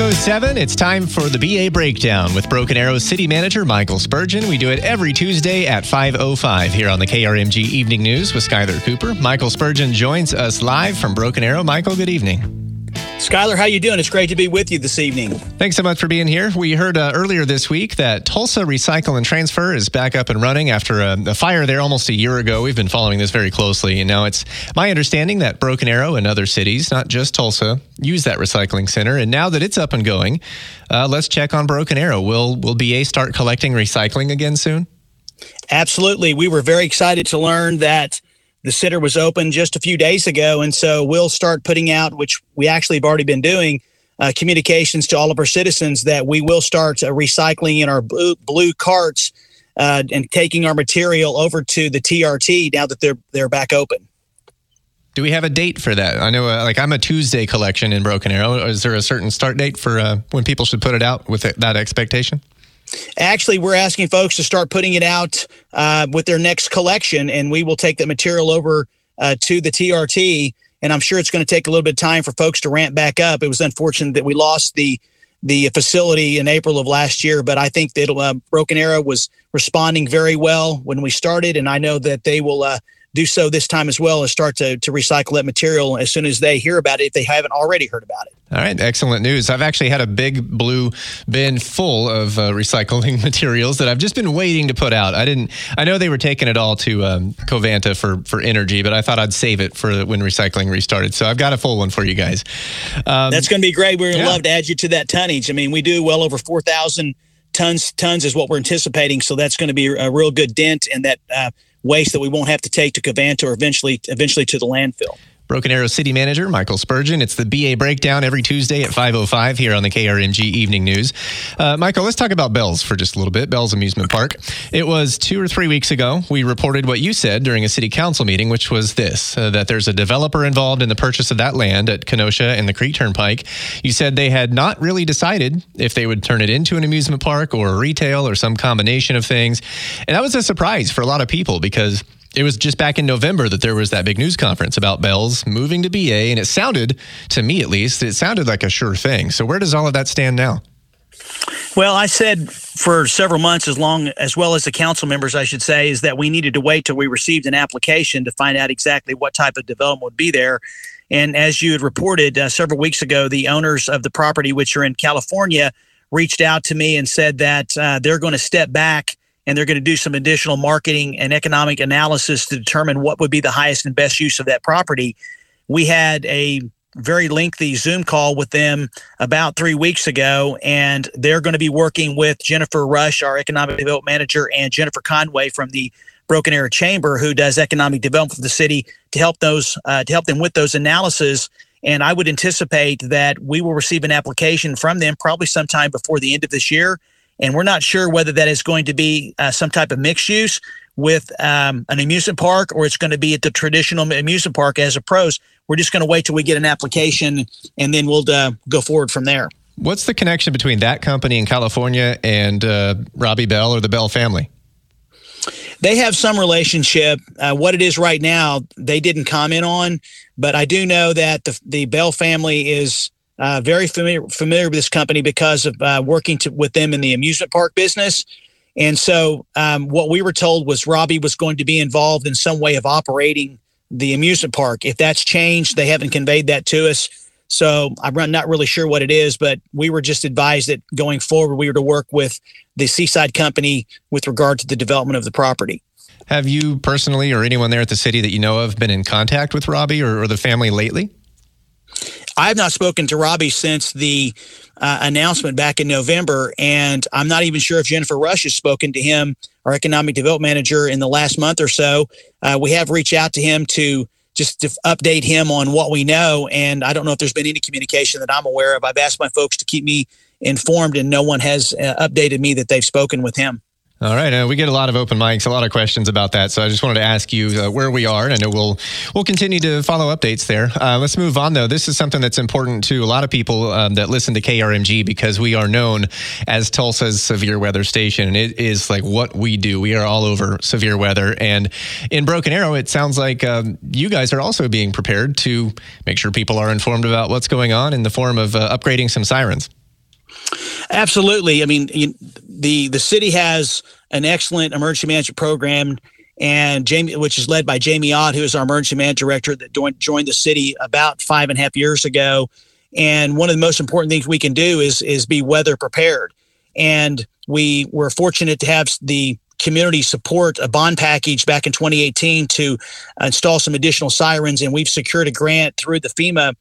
507, it's time for the BA Breakdown with Broken Arrow City Manager Michael Spurgeon. We do it every Tuesday at 505 here on the KRMG Evening News with Skylar Cooper. Michael Spurgeon joins us live from Broken Arrow. Michael, good evening. Skylar, how you doing? It's great to be with you this evening. Thanks so much for being here. We heard uh, earlier this week that Tulsa Recycle and Transfer is back up and running after a, a, fire there almost a year ago. We've been following this very closely, and now it's my understanding that Broken Arrow and other cities, not just Tulsa, use that recycling center. And now that it's up and going, uh, let's check on Broken Arrow. Will Will BA start collecting recycling again soon? Absolutely. We were very excited to learn that the center was open just a few days ago, and so we'll start putting out, which we actually have already been doing, uh, communications to all of our citizens that we will start uh, recycling in our blue, blue carts uh, and taking our material over to the TRT now that they're they're back open. Do we have a date for that? I know, uh, like, I'm a Tuesday collection in Broken Arrow. Is there a certain start date for uh, when people should put it out with that expectation? Actually, we're asking folks to start putting it out uh, with their next collection, and we will take the material over uh, to the TRT. And I'm sure it's going to take a little bit of time for folks to ramp back up. It was unfortunate that we lost the the facility in April of last year, but I think that uh, Broken Arrow was responding very well when we started, and I know that they will uh, do so this time as well and start to, to recycle that material as soon as they hear about it if they haven't already heard about it. All right, excellent news. I've actually had a big blue bin full of uh, recycling materials that I've just been waiting to put out. I didn't. I know they were taking it all to um, Covanta for for energy, but I thought I'd save it for when recycling restarted. So I've got a full one for you guys. Um, That's going to be great. We're yeah. love to add you to that tonnage. I mean, we do well over four thousand tons. Tons is what we're anticipating. So that's going to be a real good dent in that. Uh, waste that we won't have to take to Covanta or eventually eventually to the landfill. Broken Arrow City Manager Michael Spurgeon. It's the BA Breakdown every Tuesday at 5.05 here on the KRMG Evening News. Uh, Michael, let's talk about Bells for just a little bit. Bells Amusement Park. It was two or three weeks ago. We reported what you said during a city council meeting, which was this, uh, that there's a developer involved in the purchase of that land at Kenosha and the Creek Turnpike. You said they had not really decided if they would turn it into an amusement park or retail or some combination of things. And that was a surprise for a lot of people because – it was just back in November that there was that big news conference about Bells moving to BA, and it sounded, to me at least, it sounded like a sure thing. So where does all of that stand now? Well, I said for several months, as long as well as the council members, I should say, is that we needed to wait till we received an application to find out exactly what type of development would be there. And as you had reported uh, several weeks ago, the owners of the property, which are in California, reached out to me and said that uh, they're going to step back and they're going to do some additional marketing and economic analysis to determine what would be the highest and best use of that property. We had a very lengthy Zoom call with them about three weeks ago, and they're going to be working with Jennifer Rush, our economic development manager, and Jennifer Conway from the Broken Arrow Chamber, who does economic development for the city, to help those uh, to help them with those analysis. And I would anticipate that we will receive an application from them probably sometime before the end of this year and we're not sure whether that is going to be uh, some type of mixed use with um, an amusement park or it's going to be at the traditional amusement park as a pros. We're just going to wait till we get an application and then we'll uh, go forward from there. What's the connection between that company in California and uh, Robbie Bell or the Bell family? They have some relationship. Uh, what it is right now, they didn't comment on, but I do know that the the Bell family is uh, very familiar familiar with this company because of uh, working to, with them in the amusement park business. And so, um, what we were told was Robbie was going to be involved in some way of operating the amusement park. If that's changed, they haven't conveyed that to us. So I'm not really sure what it is, but we were just advised that going forward, we were to work with the Seaside Company with regard to the development of the property. Have you personally or anyone there at the city that you know of been in contact with Robbie or, or the family lately? I have not spoken to Robbie since the uh, announcement back in November, and I'm not even sure if Jennifer Rush has spoken to him, our economic development manager, in the last month or so. Uh, we have reached out to him to just to update him on what we know, and I don't know if there's been any communication that I'm aware of. I've asked my folks to keep me informed, and no one has uh, updated me that they've spoken with him. All right, uh, we get a lot of open mics, a lot of questions about that. So I just wanted to ask you uh, where we are, and I know we'll we'll continue to follow updates there. Uh, let's move on, though. This is something that's important to a lot of people um, that listen to KRMG because we are known as Tulsa's severe weather station, and it is like what we do. We are all over severe weather, and in Broken Arrow, it sounds like um, you guys are also being prepared to make sure people are informed about what's going on in the form of uh, upgrading some sirens. Absolutely. I mean, the the city has an excellent emergency management program, and Jamie, which is led by Jamie Ott, who is our emergency management director that joined the city about five and a half years ago. And one of the most important things we can do is is be weather prepared. And we were fortunate to have the community support a bond package back in 2018 to install some additional sirens, and we've secured a grant through the FEMA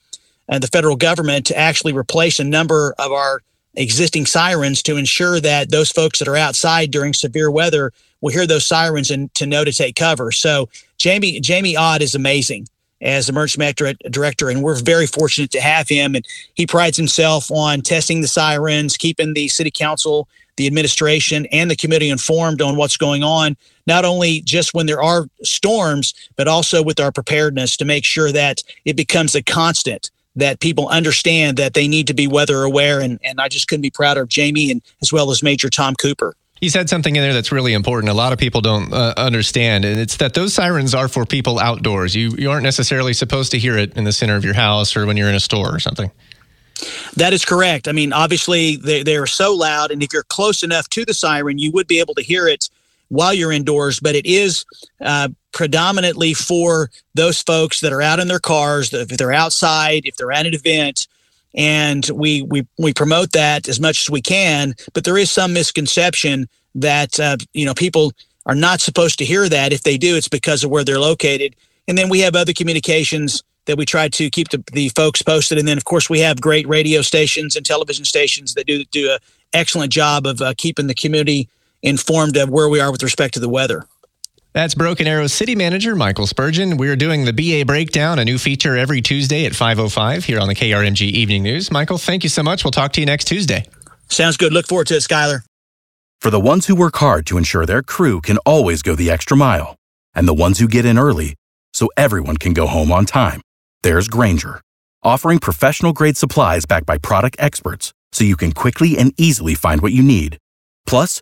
and the federal government to actually replace a number of our existing sirens to ensure that those folks that are outside during severe weather will hear those sirens and to know to take cover. So Jamie Jamie Ott is amazing as emergency director, and we're very fortunate to have him. And he prides himself on testing the sirens, keeping the city council, the administration, and the committee informed on what's going on, not only just when there are storms, but also with our preparedness to make sure that it becomes a constant that people understand that they need to be weather aware. And, and I just couldn't be prouder of Jamie and as well as Major Tom Cooper. He said something in there that's really important. A lot of people don't uh, understand, and it's that those sirens are for people outdoors. You you aren't necessarily supposed to hear it in the center of your house or when you're in a store or something. That is correct. I mean, obviously they they are so loud, and if you're close enough to the siren, you would be able to hear it while you're indoors. But it is uh, predominantly for those folks that are out in their cars, if they're outside, if they're at an event, and we we we promote that as much as we can. But there is some misconception that uh, you know people are not supposed to hear that. If they do, it's because of where they're located. And then we have other communications that we try to keep the, the folks posted. And then, of course, we have great radio stations and television stations that do do an excellent job of uh, keeping the community informed of where we are with respect to the weather. That's Broken Arrow City Manager Michael Spurgeon. We're doing the BA Breakdown, a new feature every Tuesday at 5.05 here on the KRMG Evening News. Michael, thank you so much. We'll talk to you next Tuesday. Sounds good. Look forward to it, Skylar. For the ones who work hard to ensure their crew can always go the extra mile, and the ones who get in early so everyone can go home on time, there's Grainger, offering professional-grade supplies backed by product experts so you can quickly and easily find what you need. Plus,